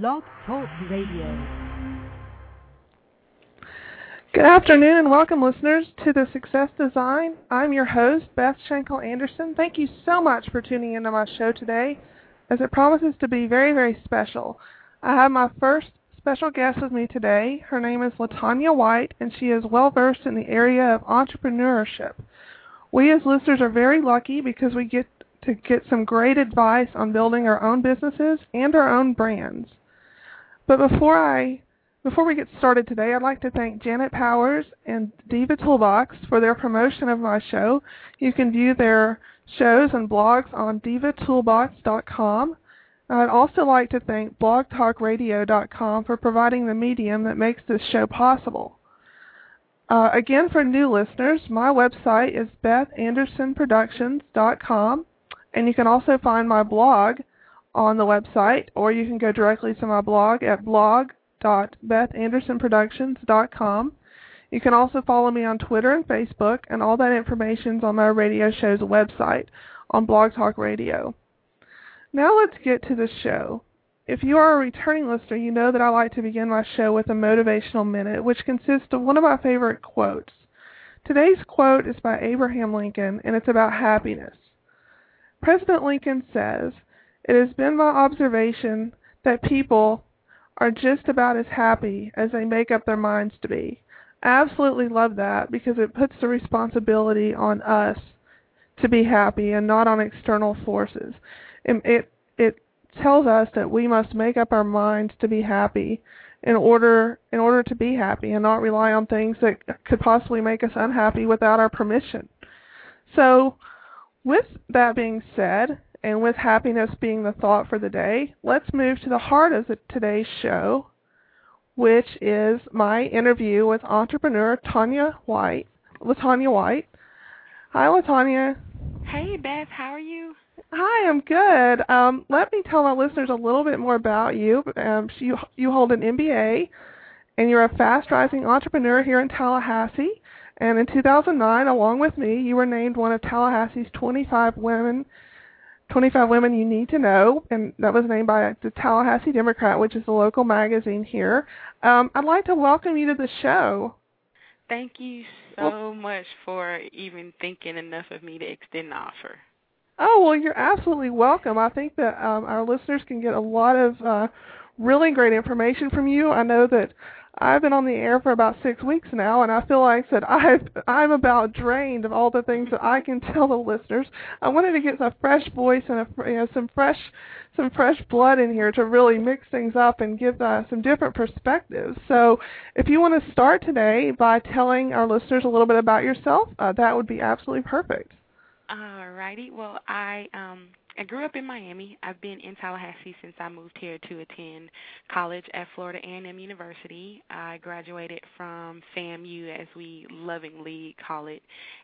Blog Talk Radio. Good afternoon and welcome, listeners, to the Success Design. I'm your host, Beth Schenkel Anderson. Thank you so much for tuning into my show today, as it promises to be very, very special. I have my first special guest with me today. Her name is LaTanya White, and she is well versed in the area of entrepreneurship. We as listeners are very lucky because we get to get some great advice on building our own businesses and our own brands. But before I before we get started today, I'd like to thank Janet Powers and Diva Toolbox for their promotion of my show. You can view their shows and blogs on divatoolbox.com. I'd also like to thank blogtalkradio.com for providing the medium that makes this show possible. Uh, again, for new listeners, my website is bethandersonproductions.com, and you can also find my blog on the website, or you can go directly to my blog at blog.bethandersonproductions.com. You can also follow me on Twitter and Facebook, and all that information is on my radio show's website on Blog Talk Radio. Now let's get to the show. If you are a returning listener, you know that I like to begin my show with a motivational minute, which consists of one of my favorite quotes. Today's quote is by Abraham Lincoln, and it's about happiness. President Lincoln says, It has been my observation that people, are just about as happy as they make up their minds to be. I absolutely love that because it puts the responsibility on us to be happy and not on external forces. It it, it tells us that we must make up our minds to be happy in order in order to be happy and not rely on things that could possibly make us unhappy without our permission. So with that being said, and with happiness being the thought for the day, let's move to the heart of the, today's show, which is my interview with entrepreneur Tanya White. LaTanya White. Hi, LaTanya. Hey, Beth. How are you? Hi, I'm good. Um, let me tell my listeners a little bit more about you. Um, you you hold an MBA, and you're a fast-rising entrepreneur here in Tallahassee. And in 2009, along with me, you were named one of Tallahassee's 25 women 25 Women You Need to Know, and that was named by the Tallahassee Democrat, which is a local magazine here. Um, I'd like to welcome you to the show. Thank you so much for even thinking enough of me to extend the offer. Oh, well, you're absolutely welcome. I think that um, our listeners can get a lot of uh, really great information from you. I know that I've been on the air for about six weeks now, and I feel like that I've I'm about drained of all the things that I can tell the listeners. I wanted to get a fresh voice and a you know some fresh some fresh blood in here to really mix things up and give uh, some different perspectives. So, if you want to start today by telling our listeners a little bit about yourself, uh, that would be absolutely perfect. All righty. Well, I um I grew up in Miami. I've been in Tallahassee since I moved here to attend college at Florida A&M University. I graduated from FAMU, as we lovingly call it,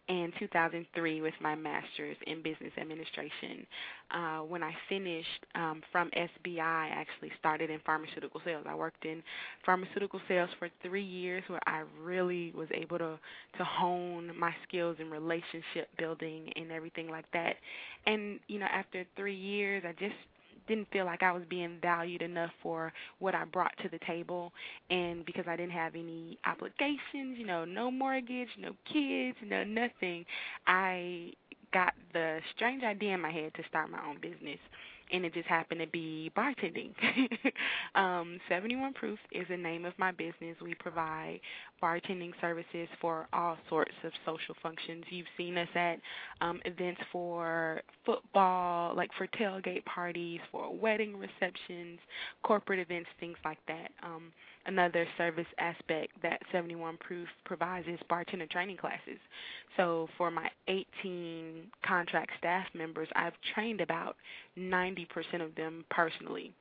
in 2003 with my master's in business administration. Uh, when I finished um, from SBI, I actually started in pharmaceutical sales. I worked in pharmaceutical sales for three years, where I really was able to to hone my skills in relationship building and everything like that. And you know, after three years, I just didn't feel like I was being valued enough for what I brought to the table and because I didn't have any obligations, you know, no mortgage, no kids, no nothing, I got the strange idea in my head to start my own business and it just happened to be bartending. um, 71 Proof is the name of my business. We provide bartending services for all sorts of social functions. You've seen us at um, events for football, like for tailgate parties, for wedding receptions, corporate events, things like that. Um, another service aspect that 71 Proof provides is bartender training classes. So for my 18 contract staff members, I've trained about 90% of them personally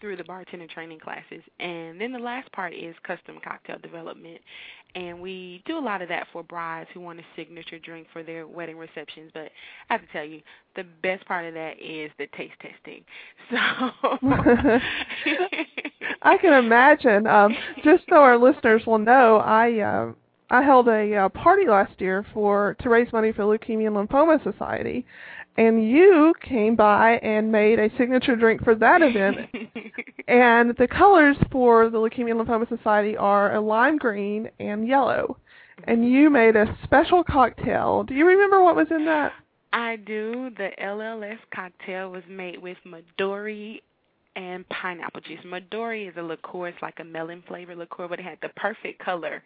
through the bartender training classes. And then the last part is custom cocktail development. And we do a lot of that for brides who want a signature drink for their wedding receptions. But I have to tell you, the best part of that is the taste testing. So I can imagine. Um, just so our listeners will know, I uh, I held a uh, party last year for to raise money for Leukemia and Lymphoma Society, and you came by and made a signature drink for that event. and the colors for the Leukemia and Lymphoma Society are a lime green and yellow. And you made a special cocktail. Do you remember what was in that? I do. The LLS cocktail was made with Midori and pineapple juice. Midori is a liqueur, it's like a melon flavored liqueur, but it had the perfect color.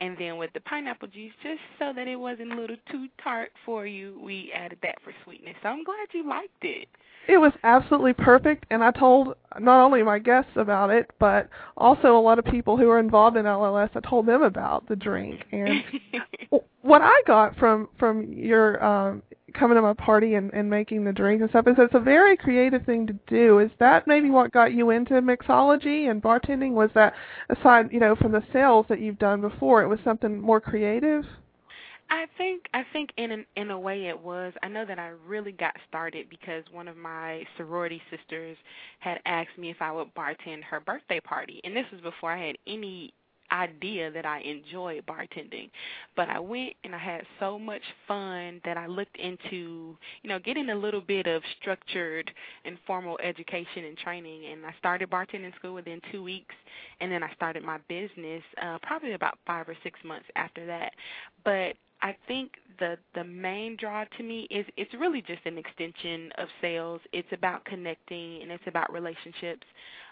And then with the pineapple juice, just so that it wasn't a little too tart for you, we added that for sweetness. So I'm glad you liked it. It was absolutely perfect, and I told not only my guests about it, but also a lot of people who are involved in LLS. I told them about the drink, and what I got from from your um, coming to my party and, and making the drink and stuff is it's a very creative thing to do. Is that maybe what got you into mixology and bartending? Was that aside, you know, from the sales that you've done before, it was something more creative? I think I think in an, in a way it was. I know that I really got started because one of my sorority sisters had asked me if I would bartend her birthday party, and this was before I had any idea that I enjoyed bartending. But I went and I had so much fun that I looked into, you know, getting a little bit of structured and formal education and training and I started bartending school within 2 weeks and then I started my business uh probably about 5 or 6 months after that. But I think the the main draw to me is it's really just an extension of sales. It's about connecting and it's about relationships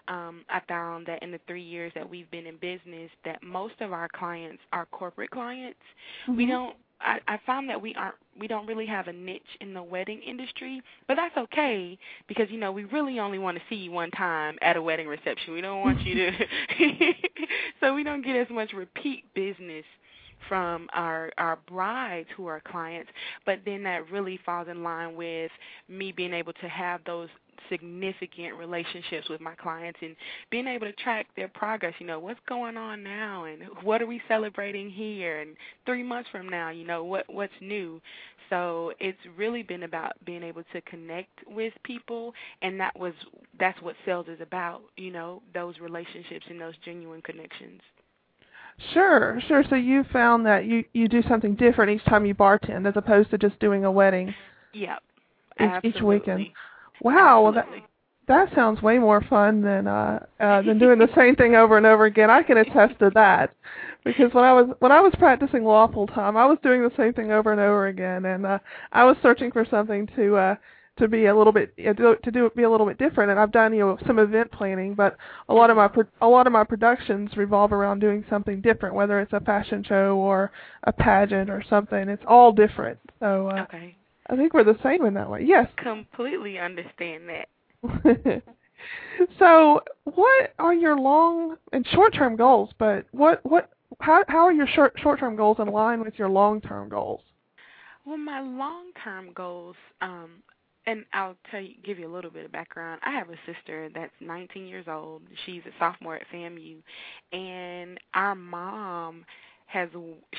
um, I found that in the three years that we've been in business, that most of our clients are corporate clients. Mm-hmm. We don't. I, I found that we aren't. We don't really have a niche in the wedding industry, but that's okay because you know we really only want to see you one time at a wedding reception. We don't want you to. so we don't get as much repeat business from our our brides who are clients but then that really falls in line with me being able to have those significant relationships with my clients and being able to track their progress. You know what's going on now and what are we celebrating here? And 3 months from now you know what what's new? So it's really been about being able to connect with people and that was that's what sales is about you know those relationships and those genuine connections Sure, sure. So you found that you you do something different each time you bartend as opposed to just doing a wedding. Yep. Each, each weekend. Wow, well that that sounds way more fun than uh, uh than doing the same thing over and over again. I can attest to that because when I was when I was practicing law full time, I was doing the same thing over and over again, and uh, I was searching for something to uh, to be a little bit to do be a little bit different. And I've done you know some event planning, but a lot of my a lot of my productions revolve around doing something different, whether it's a fashion show or a pageant or something. It's all different. So uh, okay. I think we're the same in that way. Yes. Completely understand that. so, what are your long and short-term goals? But what what how how are your short short-term goals in line with your long-term goals? Well, my long-term goals, um, and I'll tell you, give you a little bit of background. I have a sister that's 19 years old. She's a sophomore at FAMU, and our mom has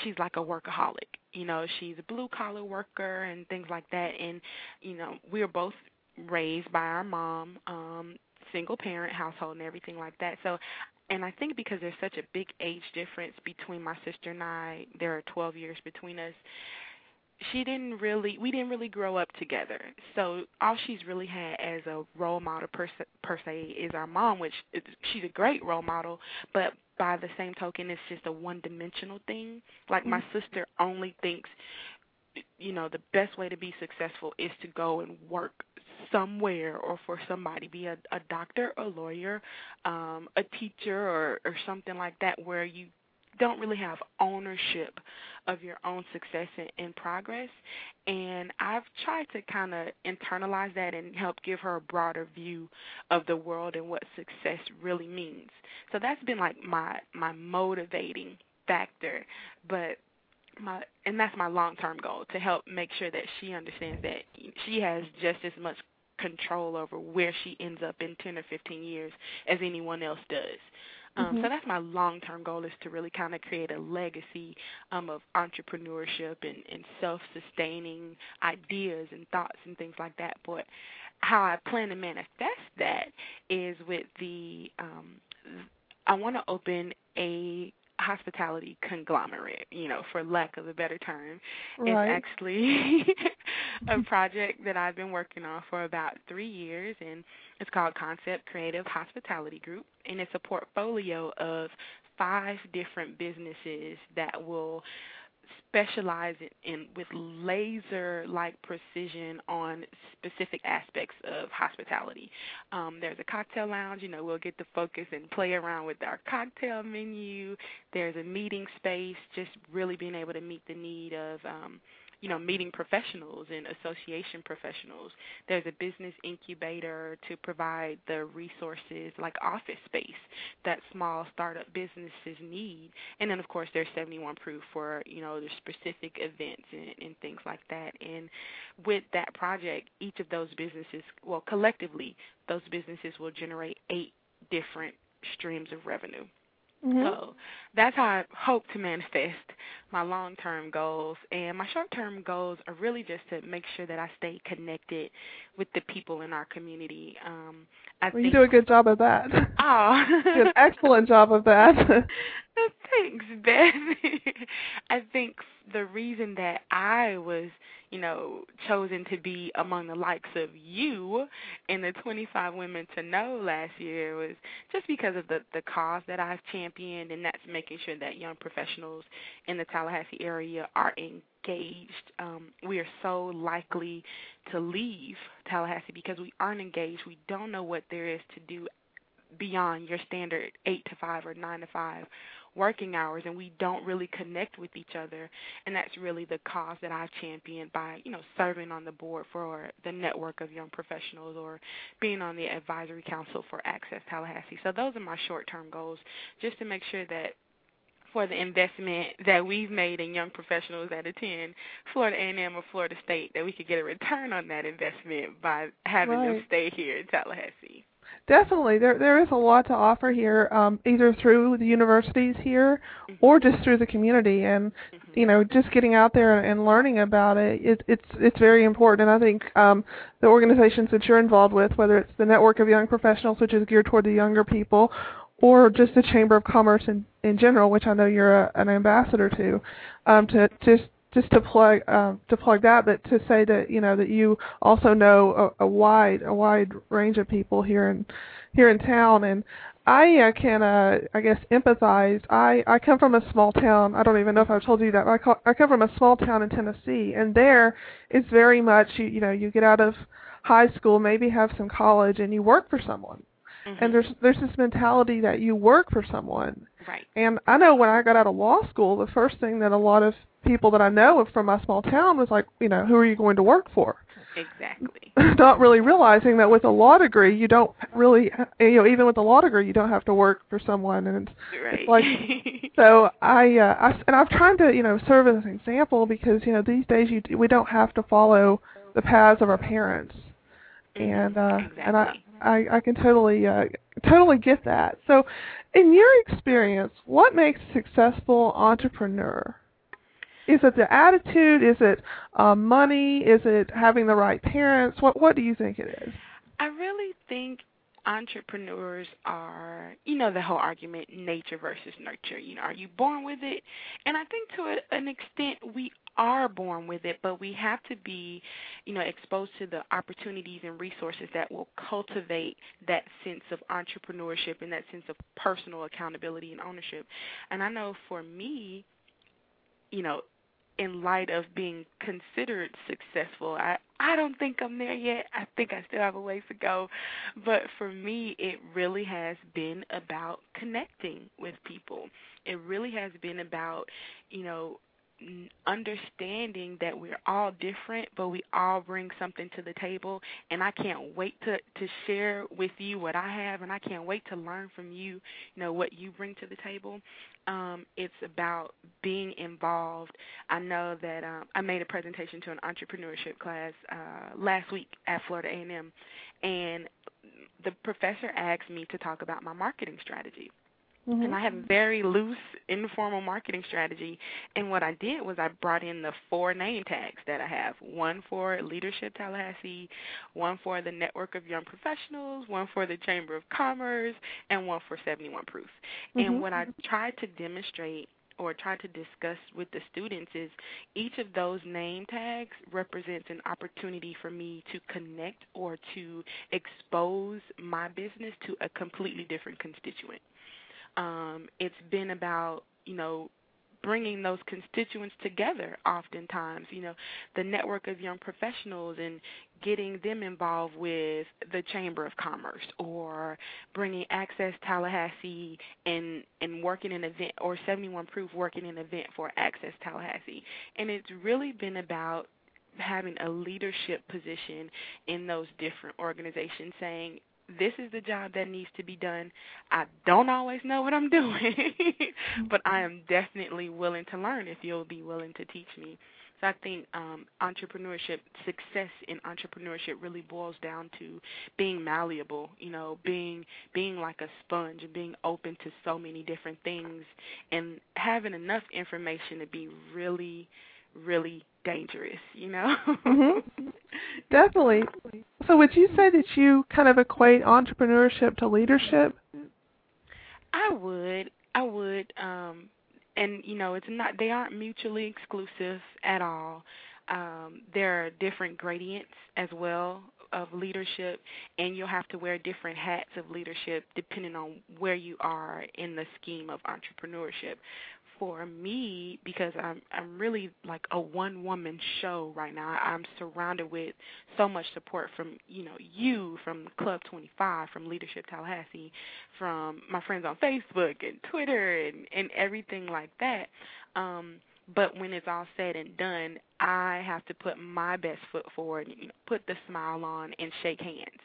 she's like a workaholic. You know, she's a blue collar worker and things like that. And you know, we are both raised by our mom, um, single parent household and everything like that. So and I think because there's such a big age difference between my sister and I, there are 12 years between us she didn't really we didn't really grow up together so all she's really had as a role model per se, per se is our mom which is, she's a great role model but by the same token it's just a one dimensional thing like my mm-hmm. sister only thinks you know the best way to be successful is to go and work somewhere or for somebody be a, a doctor a lawyer um a teacher or or something like that where you don't really have ownership of your own success and, and progress. And I've tried to kind of internalize that and help give her a broader view of the world and what success really means. So that's been like my my motivating factor. But my and that's my long term goal to help make sure that she understands that she has just as much control over where she ends up in 10 or 15 years as anyone else does. Um, mm-hmm. So that's my long-term goal is to really kind of create a legacy um, of entrepreneurship and, and self-sustaining ideas and thoughts and things like that. But how I plan to manifest that is with the um, I want to open a hospitality conglomerate, you know, for lack of a better term. Right. It's actually a project that I've been working on for about three years, and it's called Concept Creative Hospitality Group, and it's a portfolio of five different businesses that will specialize in, with laser like precision on specific aspects of hospitality. Um, there's a cocktail lounge, you know, we'll get to focus and play around with our cocktail menu. There's a meeting space, just really being able to meet the need of um, you know, meeting professionals and association professionals. There's a business incubator to provide the resources like office space that small startup businesses need. And then of course there's 71 proof for, you know, the specific events and, and things like that. And with that project, each of those businesses, well, collectively, those businesses will generate eight different streams of revenue. Mm-hmm. So that's how I hope to manifest my long term goals. And my short term goals are really just to make sure that I stay connected with the people in our community. Um, I well, think, you do a good job of that. Oh, you do an excellent job of that. Thanks, Beth. I think the reason that I was you know, chosen to be among the likes of you in the 25 Women to Know last year was just because of the the cause that I've championed, and that's making sure that young professionals in the Tallahassee area are engaged. Um, we are so likely to leave Tallahassee because we aren't engaged. We don't know what there is to do beyond your standard eight to five or nine to five working hours and we don't really connect with each other and that's really the cause that I've championed by, you know, serving on the board for the network of young professionals or being on the advisory council for Access Tallahassee. So those are my short-term goals just to make sure that for the investment that we've made in young professionals that attend Florida A&M or Florida State that we could get a return on that investment by having right. them stay here in Tallahassee. Definitely, there there is a lot to offer here, um, either through the universities here or just through the community, and Mm-hmm. you know, just getting out there and learning about it, it it's it's very important. And I think um, the organizations that you're involved with, whether it's the network of young professionals, which is geared toward the younger people, or just the Chamber of Commerce in in general, which I know you're a, an ambassador to, um, to just just to plug uh, to plug that, but to say that you know that you also know a, a wide a wide range of people here in here in town, and I uh, can uh, I guess empathize. I I come from a small town. I don't even know if I've told you that. But I call, I come from a small town in Tennessee, and there it's very much you you know you get out of high school, maybe have some college, and you work for someone. Mm-hmm. And there's there's this mentality that you work for someone. right. And I know when I got out of law school, the first thing that a lot of people that I know from my small town was like, you know, who are you going to work for? Exactly. Not really realizing that with a law degree, you don't really, you know, even with a law degree, you don't have to work for someone, and it's, Right. it's like, so I, uh, I, and I'm trying to, you know, serve as an example because you know these days you we don't have to follow the paths of our parents, and uh, and I, I, I can totally, uh, totally get that. So, in your experience, what makes a successful entrepreneur? Is it the attitude? Is it um, money? Is it having the right parents? What What do you think it is? I really think entrepreneurs are, you know, the whole argument nature versus nurture. You know, are you born with it? And I think to an extent we are born with it, but we have to be, you know, exposed to the opportunities and resources that will cultivate that sense of entrepreneurship and that sense of personal accountability and ownership. And I know for me, you know, in light of being considered successful. I I don't think I'm there yet. I think I still have a ways to go. But for me, it really has been about connecting with people. It really has been about, you know, understanding that we're all different, but we all bring something to the table. And I can't wait to to share with you what I have, and I can't wait to learn from you, you know, what you bring to the table. Um, it's about being involved. I know that um, I made a presentation to an entrepreneurship class uh, last week at Florida A&M, and the professor asked me to talk about my marketing strategy and I have very loose, informal marketing strategy. And what I did was I brought in the four name tags that I have one for Leadership Tallahassee, one for the Network of Young Professionals, one for the Chamber of Commerce, and one for 71 Proof. Mhm. And what I tried to demonstrate or try to discuss with the students is each of those name tags represents an opportunity for me to connect or to expose my business to a completely different constituent. Um, it's been about you know bringing those constituents together oftentimes you know the network of young professionals and getting them involved with the chamber of commerce or bringing access tallahassee and and working an event or 71 proof working an event for access tallahassee. And it's really been about having a leadership position in those different organizations saying this is the job that needs to be done. I don't always know what I'm doing, but I am definitely willing to learn if you'll be willing to teach me. So I think um, entrepreneurship, success in entrepreneurship, really boils down to being malleable. You know, being being like a sponge and being open to so many different things, and having enough information to be really, really dangerous. You know. mm-hmm. Definitely. So would you say that you kind of equate entrepreneurship to leadership? I would. I would. Um and you know, it's not they aren't mutually exclusive at all. Um there are different gradients as well of leadership and you'll have to wear different hats of leadership depending on where you are in the scheme of entrepreneurship for me because I'm I'm really like a one woman show right now. I'm surrounded with so much support from, you know, you from Club 25, from Leadership Tallahassee, from my friends on Facebook and Twitter and and everything like that. Um but when it's all said and done, I have to put my best foot forward, you know, put the smile on and shake hands.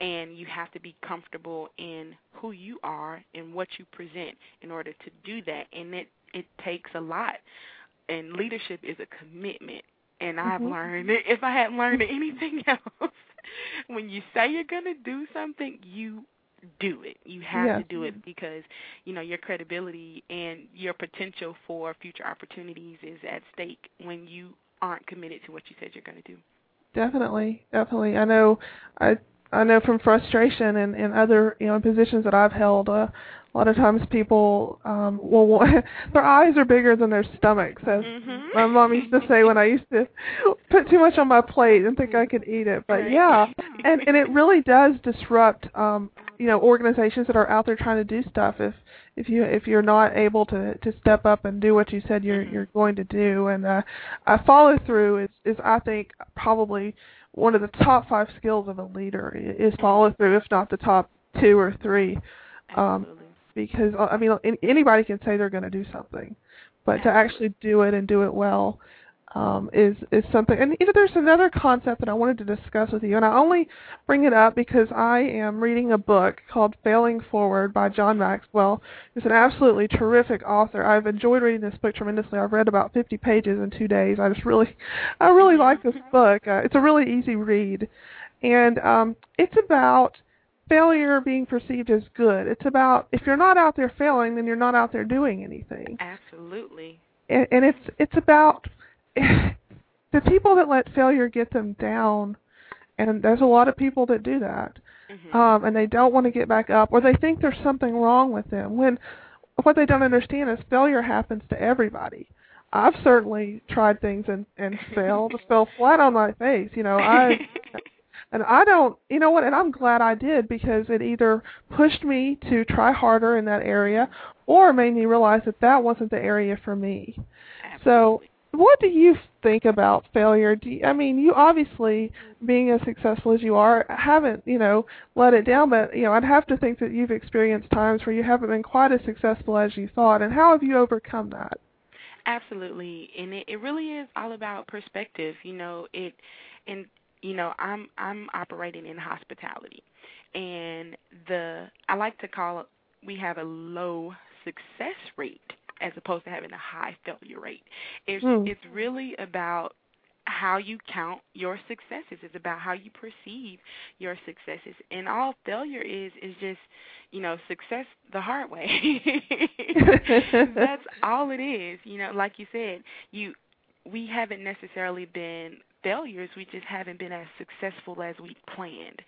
And you have to be comfortable in who you are and what you present in order to do that. And it it takes a lot, and leadership is a commitment. And I've mm-hmm. learned if I hadn't learned anything else, when you say you're going to do something, you do it. You have yes. to do it because you know your credibility and your potential for future opportunities is at stake when you aren't committed to what you said you're going to do. Definitely, definitely. I know. I I know from frustration and, and other you know positions that I've held. Uh, a lot of times people um well their eyes are bigger than their stomachs as mm-hmm. my mom used to say when i used to put too much on my plate and think i could eat it but yeah and and it really does disrupt um you know organizations that are out there trying to do stuff if if you if you're not able to to step up and do what you said you're mm-hmm. you're going to do and uh, uh follow through is is i think probably one of the top five skills of a leader is follow through if not the top two or three. Um Absolutely. because uh, I mean anybody can say they're going to do something, but to actually do it and do it well um, is is something. And you know, there's another concept that I wanted to discuss with you, and I only bring it up because I am reading a book called Failing Forward by John Maxwell. He's an absolutely terrific author. I've enjoyed reading this book tremendously. I've read about 50 pages in two days. I just really, I really like this book. Uh, it's a really easy read, and um, it's about failure being perceived as good. It's about if you're not out there failing, then you're not out there doing anything. Absolutely. And, and it's it's about the people that let failure get them down, and there's a lot of people that do that, mm-hmm. um, and they don't want to get back up, or they think there's something wrong with them. When what they don't understand is failure happens to everybody. I've certainly tried things and and failed, fell flat on my face. You know, I And I don't, you know what, and I'm glad I did because it either pushed me to try harder in that area or made me realize that that wasn't the area for me. Absolutely. So, what do you think about failure? Do you, I mean, you obviously, being as successful as you are, haven't, you know, let it down, but, you know, I'd have to think that you've experienced times where you haven't been quite as successful as you thought. And how have you overcome that? Absolutely. And it, it really is all about perspective. You know, it and you know i'm i'm operating in hospitality and the i like to call it we have a low success rate as opposed to having a high failure rate it's mm. it's really about how you count your successes it's about how you perceive your successes and all failure is is just you know success the hard way that's all it is you know like you said you we haven't necessarily been failures. We just haven't been as successful as we planned.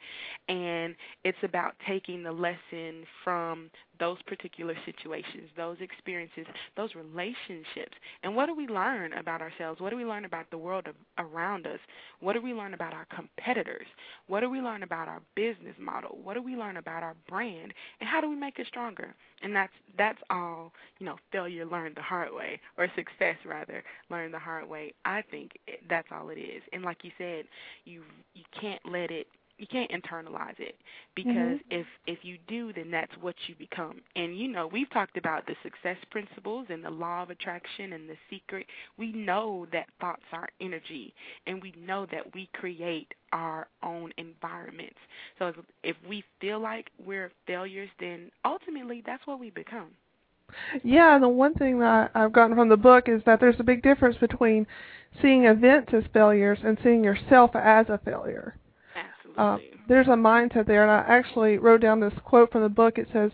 And it's about taking the lesson from those particular situations, those experiences, those relationships. And what do we learn about ourselves? What do we learn about the world around us? What do we learn about our competitors? What do we learn about our business model? What do we learn about our brand? And how do we make it stronger? And that's that's all, you know, failure learned the hard way or success rather learned the hard way. I think that's all it is. And like you said, you you can't let it you can't internalize it because mm-hmm. if if you do then that's what you become and you know we've talked about the success principles and the law of attraction and the secret we know that thoughts are energy and we know that we create our own environments so if, if we feel like we're failures then ultimately that's what we become yeah, the one thing that I've gotten from the book is that there's a big difference between seeing events as failures and seeing yourself as a failure. Uh, there's a mindset there, and I actually wrote down this quote from the book. It says,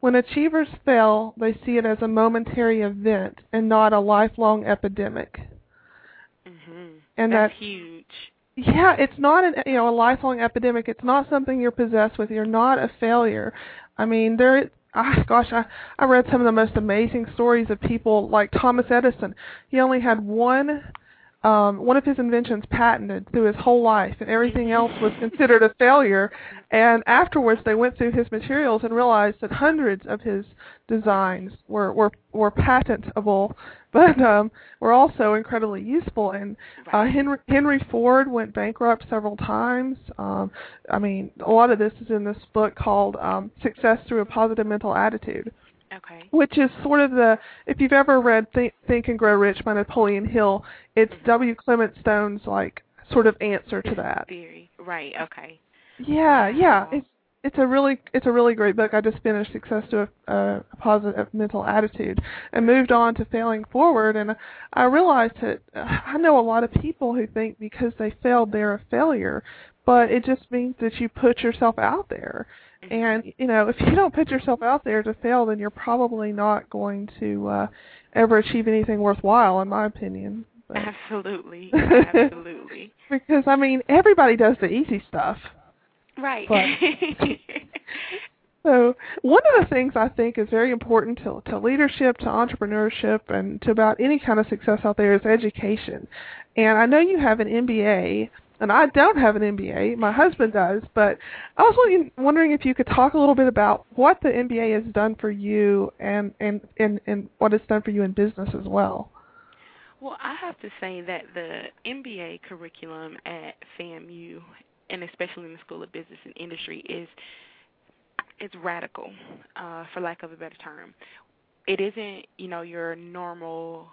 "When achievers fail, they see it as a momentary event and not a lifelong epidemic." Mm-hmm. And that's, huge. Yeah, it's not an you know a lifelong epidemic. It's not something you're possessed with. You're not a failure. I mean, there. Ah, gosh, I I read some of the most amazing stories of people like Thomas Edison. He only had one um, one of his inventions patented through his whole life, and everything else was considered a failure. And afterwards, they went through his materials and realized that hundreds of his designs were were, were patentable, but um, were also incredibly useful. And uh, Henry Henry Ford went bankrupt several times. Um, I mean, a lot of this is in this book called um, "Success Through a Positive Mental Attitude." Okay. Which is sort of the if you've ever read Think, Think and Grow Rich by Napoleon Hill, it's mm-hmm. W. Clement Stone's like sort of answer to that. Theory. Right. Okay. Yeah, yeah. It's it's a really it's a really great book. I just finished Success to a, a Positive Mental Attitude and moved on to Failing Forward, and I realized that uh, I know a lot of people who think because they failed they're a failure, but it just means that you put yourself out there and you know, if you don't put yourself out there to fail, then you're probably not going to uh, ever achieve anything worthwhile, in my opinion. But. Absolutely, absolutely. because I mean, everybody does the easy stuff. Right. so one of the things I think is very important to to leadership, to entrepreneurship, and to about any kind of success out there is education. And I know you have an MBA and I don't have an MBA. My husband does, but I was wondering if you could talk a little bit about what the MBA has done for you and and and, and what it's done for you in business as well. Well, I have to say that the MBA curriculum at FAMU, and especially in the School of Business and Industry, is it's radical, uh, for lack of a better term. It isn't, you know, your normal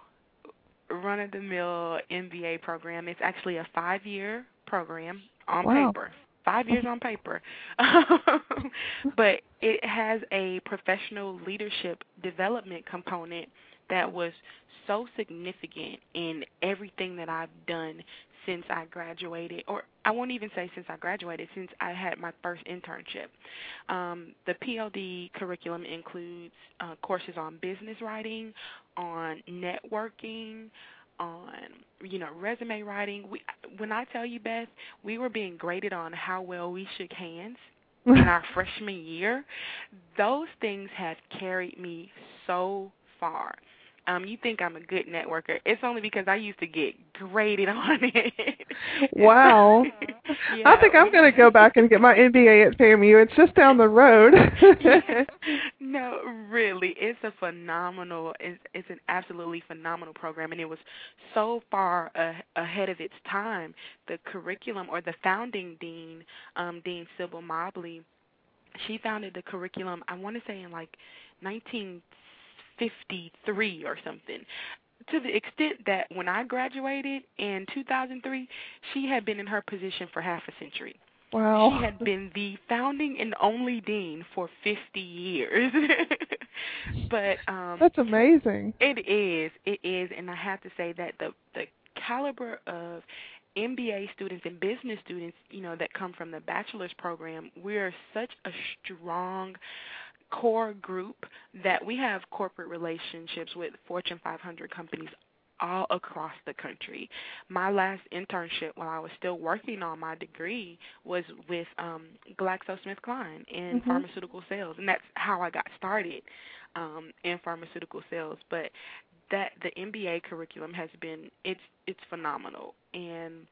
run of the mill MBA program. It's actually a five year program on wow. paper. Five years on paper. but it has a professional leadership development component that was so significant in everything that I've done since I graduated, or I won't even say since I graduated, since I had my first internship. Um, the PLD curriculum includes uh, courses on business writing, on networking, on you know resume writing. We, when I tell you, Beth, we were being graded on how well we shook hands in our freshman year. Those things have carried me so far um, you think I'm a good networker. It's only because I used to get graded on it. wow. yeah. I think I'm going to go back and get my MBA at FAMU. It's just down the road. no, really. It's a phenomenal it's, it's an absolutely phenomenal program and it was so far a, ahead of its time. The curriculum or the founding dean, um Dean Sybil Mobley, she founded the curriculum I want to say in like 19 53 or something. To the extent that when I graduated in 2003, she had been in her position for half a century. Wow. She had been the founding and only dean for 50 years. but um That's amazing. It is. It is and I have to say that the the caliber of MBA students and business students, you know, that come from the bachelor's program, we're such a strong core group that we have corporate relationships with Fortune 500 companies all across the country. My last internship while I was still working on my degree was with um GlaxoSmithKline in Mhm. pharmaceutical sales, and that's how I got started um in pharmaceutical sales. But that the MBA curriculum has been it's it's phenomenal and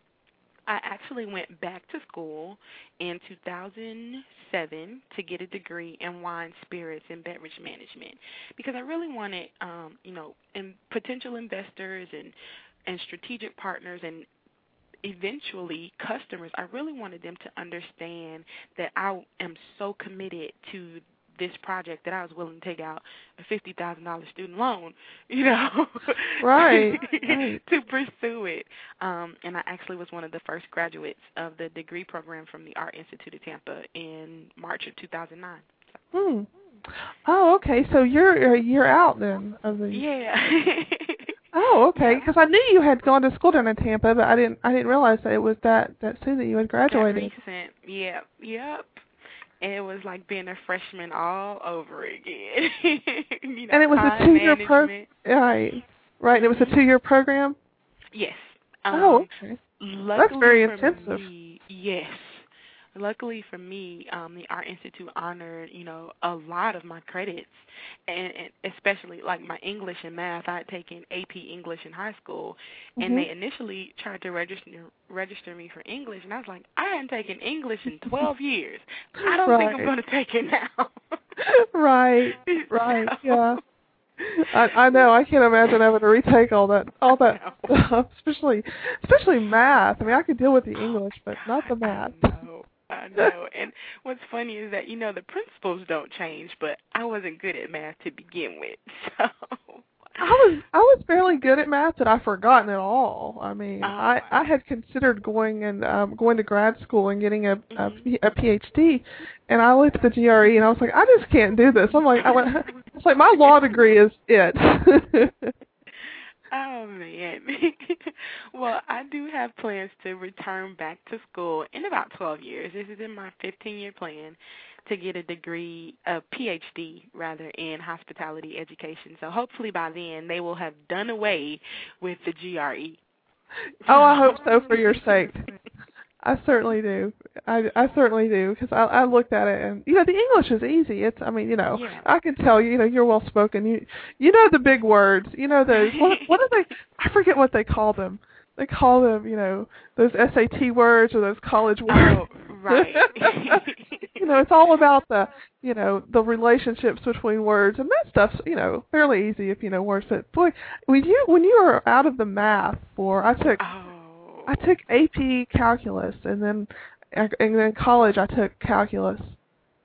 I actually went back to school in 2007 to get a degree in wine, spirits, and beverage management because I really wanted, um, you know, and potential investors and and strategic partners and eventually customers. I really wanted them to understand that I am so committed to this project that I was willing to take out a fifty thousand dollars student loan, you know, Right, right. to pursue it. Um, and I actually was one of the first graduates of the degree program from the Art Institute of Tampa in March of 2009. Hmm. Oh, okay. So you're a year out then of the. Yeah. Oh, okay. Because I knew you had gone to school down in Tampa, but I didn't. I didn't realize that it was that that soon that you had graduated. That recent. Yep. Yep. And it was like being a freshman all over again. you know, And it was a two-year pro- management. Right. Right. And it was a two-year program. Yes. Um, oh, okay. luckily very intensive. Me, yes. Luckily for me, um, the Art Institute honored, you know, a lot of my credits, and, and especially like my English and math. I had taken AP English in high school, and Mhm. they initially tried to register register me for English, and I was like, I hadn't taken English in 12 years. I don't think I'm going to take it now. right. Right. So- Yeah. I I know. I can't imagine having to retake all that all that stuff, especially especially math. I mean, I could deal with the English, but not the math. I know. I know. And what's funny is that you know the principles don't change, but I wasn't good at math to begin with. So I was I was fairly good at math, but I've forgotten it all. I mean, Oh, I. I had considered going and um going to grad school and getting a a, Mhm. P- a PhD, and I looked at the GRE and I was like, I just can't do this. I'm like, I went, it's like my law degree is it. Oh man. well, I do have plans to return back to school in about 12 years. This is in my 15-year plan to get a degree, a PhD rather, in hospitality education. So hopefully by then they will have done away with the GRE. oh, I hope so for your sake. I certainly do. I I certainly do because I I looked at it and you know the English is easy. It's I mean you know Yeah. I can tell you you know you're well spoken. You you know the big words. You know those what what are they? I forget what they call them. They call them you know those SAT words or those college words. Oh, right. you know it's all about the you know the relationships between words and that stuff's you know fairly easy if you know words. But boy, when you when you are out of the math for I took oh. I took AP calculus, and then and then college I took calculus,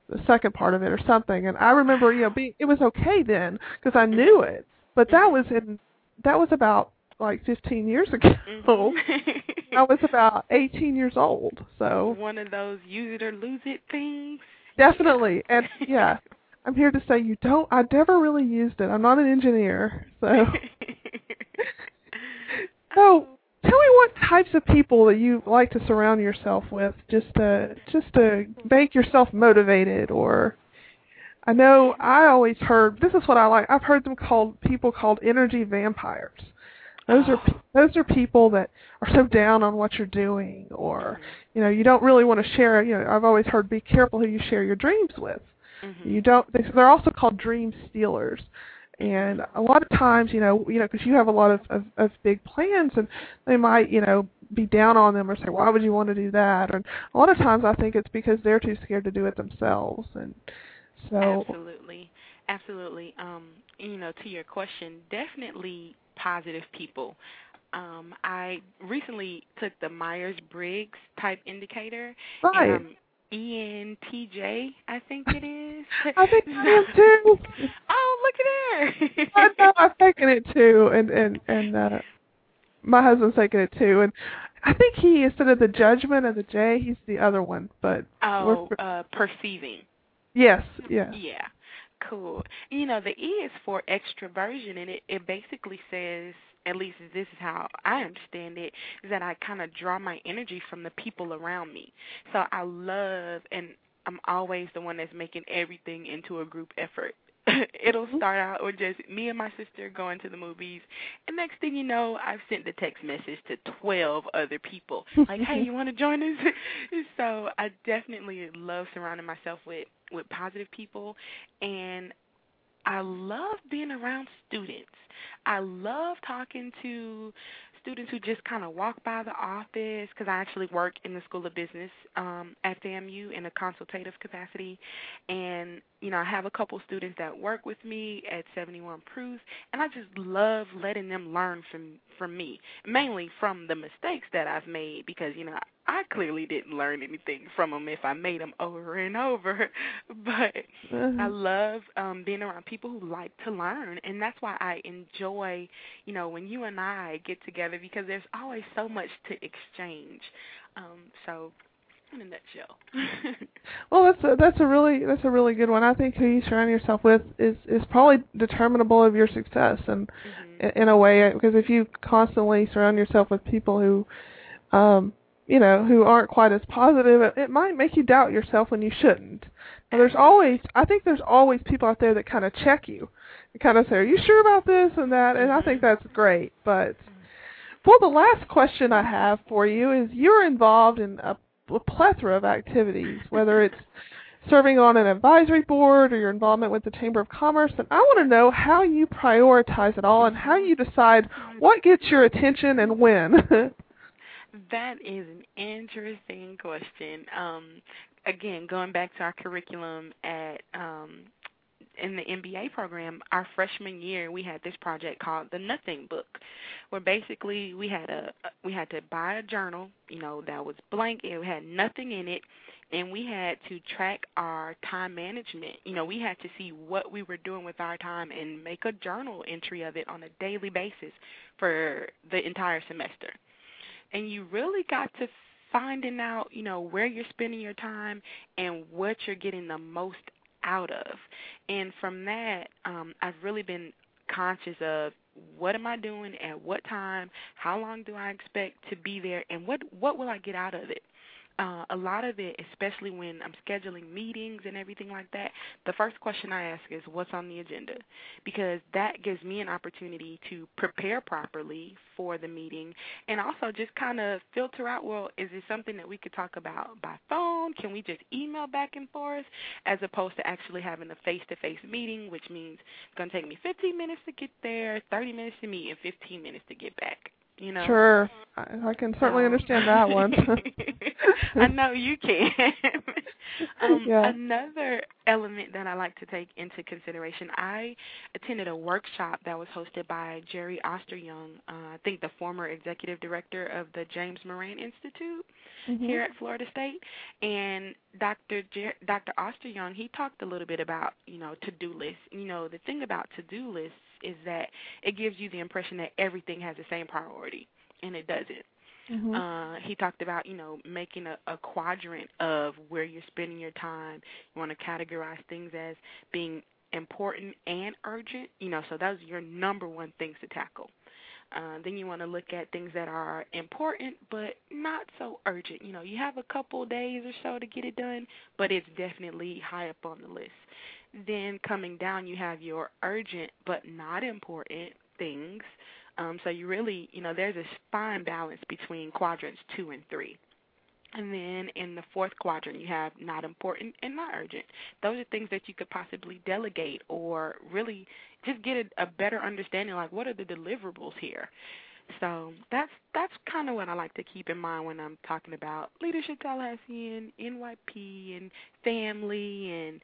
the second part of it or something. And I remember, you know, being it was okay then because I knew it, but that was in that was about like 15 years ago. Mhm. I was about 18 years old, so one of those use it or lose it things. definitely. And yeah, I'm here to say you don't. I never really used it. I'm not an engineer. So, tell me what types of people that you like to surround yourself with, just to just to make yourself motivated. Or, I know I always heard this is what I like. I've heard them called people called energy vampires. Those are those are people that are so down on what you're doing, or you know you don't really want to share. You know I've always heard be careful who you share your dreams with. Mhm. You don't. they- They're also called dream stealers, and a lot of times, you know, you know, because you have a lot of, of of big plans, and they might, you know, be down on them or say, "Why would you want to do that?" And a lot of times, I think it's because they're too scared to do it themselves, and so Absolutely. Absolutely. Um, you know, to your question, definitely positive people. Um, I recently took the Myers Briggs type indicator. right. And I'm ENTJ, I think it is. I think I am too. oh, look at there. I know I've taken it too, and and and uh my husband's taking it too, and I think he instead of the judgment of the J, he's the other one. But oh, we're- uh, perceiving. yes, yes. Yeah. Cool. You know, the E is for extroversion, and it, it basically says, at least this is how I understand it, is that I kind of draw my energy from the people around me. So I love, and I'm always the one that's making everything into a group effort. it'll mm-hmm. start out with just me and my sister going to the movies, and next thing you know, I've sent the text message to twelve other people like, "Hey, you want to join us?" so I definitely love surrounding myself with with positive people, and I love being around students. I love talking to students who just kind of walk by the office because I actually work in the School of Business um, at FAMU in a consultative capacity, and you know I have a couple students that work with me at 71 Proofs, and I just love letting them learn from from me, mainly from the mistakes that I've made because you know I clearly didn't learn anything from them if I made them over and over. But Uh-huh. I love um being around people who like to learn, and that's why I enjoy, you know, when you and I get together because there's always so much to exchange. Um so in a nutshell. Well, that's a, that's a really that's a really good one. I think who you surround yourself with is is probably determinable of your success, and Mhm. in, in a way, because if you constantly surround yourself with people who, um, you know, who aren't quite as positive, it, might make you doubt yourself when you shouldn't. Now, there's always, I think there's always people out there that kind of check you, and kind of say, "Are you sure about this and that?" And I think that's great. But well, the last question I have for you is: You're involved in a, a plethora of activities, whether it's serving on an advisory board or your involvement with the Chamber of Commerce, and I want to know how you prioritize it all and how you decide mm-hmm. what gets your attention and when. That is an interesting question. Um, again, going back to our curriculum at um, in the MBA program, our freshman year, we had this project called the Nothing Book, where basically we had a we had to buy a journal, you know, that was blank. It had nothing in it, and we had to track our time management. You know, we had to see what we were doing with our time and make a journal entry of it on a daily basis for the entire semester and you really got to finding out, you know, where you're spending your time and what you're getting the most out of. And from that, um, I've really been conscious of what am I doing at what time, how long do I expect to be there, and what what will I get out of it. Uh, a lot of it, especially when I'm scheduling meetings and everything like that, the first question I ask is what's on the agenda, because that gives me an opportunity to prepare properly for the meeting, and also just kind of filter out. Well, is it something that we could talk about by phone? Can we just email back and forth, as opposed to actually having a face-to-face meeting, which means it's going to take me 15 minutes to get there, 30 minutes to meet, and 15 minutes to get back. You know. Sure, I, I can certainly Um, understand that one. I know you can. um, Yeah. Another element that I like to take into consideration, I attended a workshop that was hosted by Jerry Osteryoung, uh, I think the former executive director of the James Moran Institute Mhm. here at Florida State, and Dr. Jer- Dr. Osteryoung he talked a little bit about you know to do lists. You know the thing about to do lists is that it gives you the impression that everything has the same priority, and it doesn't. Mhm. Uh, he talked about, you know, making a, a quadrant of where you're spending your time. You want to categorize things as being important and urgent, you know, so those are your number one things to tackle. Uh, then you want to look at things that are important but not so urgent. You know, you have a couple days or so to get it done, but it's definitely high up on the list. Then coming down, you have your urgent but not important things. Um, so you really, you know, there's a fine balance between quadrants two and three. And then in the fourth quadrant, you have not important and not urgent. Those are things that you could possibly delegate or really just get a, a better understanding. Like, what are the deliverables here? So that's that's kind of what I like to keep in mind when I'm talking about leadership Tallahassee and NYP and family and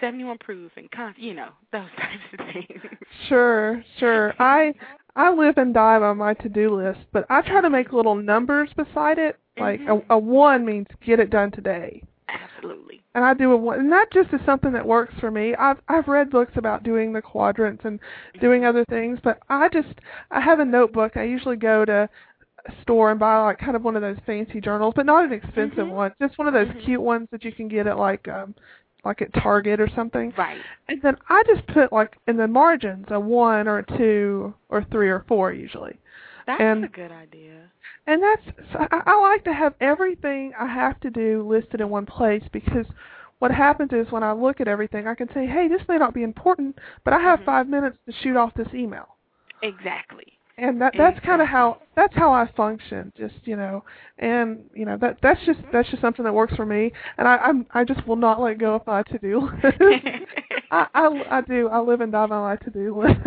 71 proof and con- you know those types of things. Sure, sure. I I live and die by my to-do list, but I try to make little numbers beside it. Like Mhm. a, a one means get it done today, Absolutely. and I do a one, and that just is something that works for me. I've I've read books about doing the quadrants and doing other things, but I just I have a notebook. I usually go to a store and buy like kind of one of those fancy journals, but not an expensive Mhm. one, just one of those Mhm. cute ones that you can get at like um like at Target or something. Right. And then I just put like in the margins a one or a two or three or four usually. That's And- a good idea. And that's so I, I like to have everything I have to do listed in one place because what happens is when I look at everything, I can say, hey, this may not be important, but I have Mhm. five minutes to shoot off this email. Exactly. And that that's kind of how that's how I function, just you know, and you know that that's just that's just something that works for me, and I I'm I just will not let go of my to do list. I, I I do I live and die by my to do list.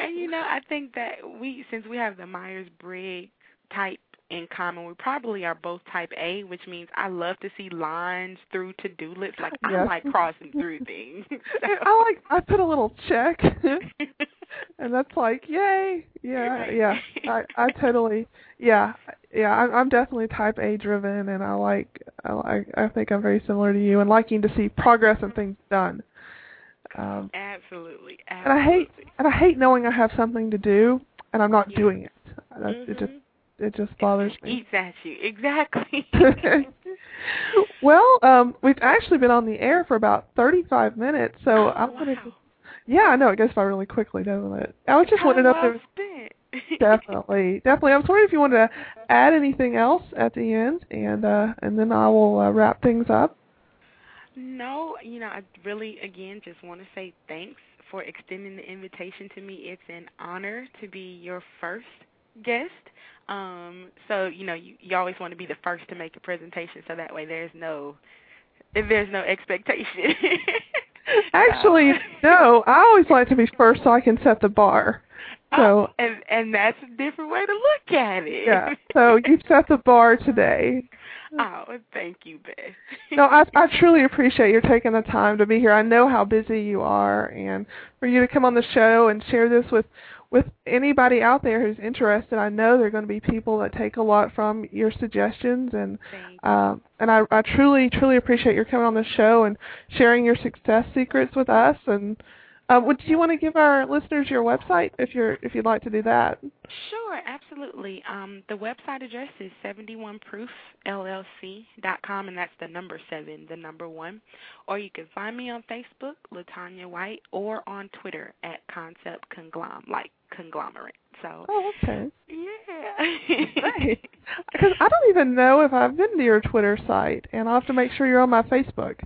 And you know, I think that we, since we have the Myers Briggs type in common, we probably are both type A, which means I love to see lines through to do lists. Like I like crossing through things. I like I put a little check, and that's like yay, yeah, yeah. I I totally yeah yeah. I'm I'm definitely type A driven, and I like I like I think I'm very similar to you and liking to see progress and things done. Um, Absolutely. and I hate and I hate knowing I have something to do and I'm not Yeah. doing it. That, It just it just bothers me. Eats at you. Exactly. well, um, we've actually been on the air for about 35 minutes, so oh, I'm wow. Just, yeah, I know it goes by really quickly, doesn't it? I was just How wondering if there was definitely, definitely. I was wondering if you wanted to add anything else at the end, and uh, and then I will uh, wrap things up. No, you know, I really again just want to say thanks for extending the invitation to me. It's an honor to be your first guest. Um, so you know, you, you always want to be the first to make a presentation, so that way there's no there's no expectation. Actually, no. I always like to be first so I can set the bar. Oh, so Oh, and and that's a different way to look at it. yeah. So you've set the bar today. oh, thank you, Beth. No, I I truly appreciate your taking the time to be here. I know how busy you are, and for you to come on the show and share this with with anybody out there who's interested. I know there are going to be people that take a lot from your suggestions, and um, and I I truly truly appreciate your coming on the show and sharing your success secrets with us. And uh, would you want to give our listeners your website if you're if you'd like to do that? Sure, absolutely. Um, the website address is 71proofllc.com, and that's the number seven, the number one. Or you can find me on Facebook, LaTanya White, or on Twitter at Concept Conglom, like conglomerate. So, Oh, okay. yeah. Because I don't even know if I've been to your Twitter site, and I'll have to make sure you're on my Facebook.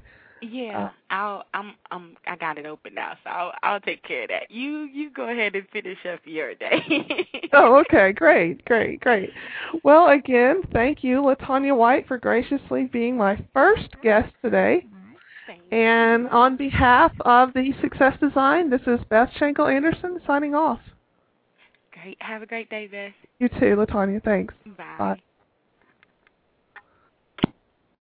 Yeah, uh, I'll I'm I'm I got it open now, so I'll I'll take care of that. You you go ahead and finish up your day. Oh, okay, great, great, great. Well, again, thank you, LaTanya White, for graciously being my first guest today. And on behalf of the Success Design, this is Beth Schenkel Anderson signing off. Great. Have a great day, Beth. You too, LaTanya. Thanks. Bye. Bye.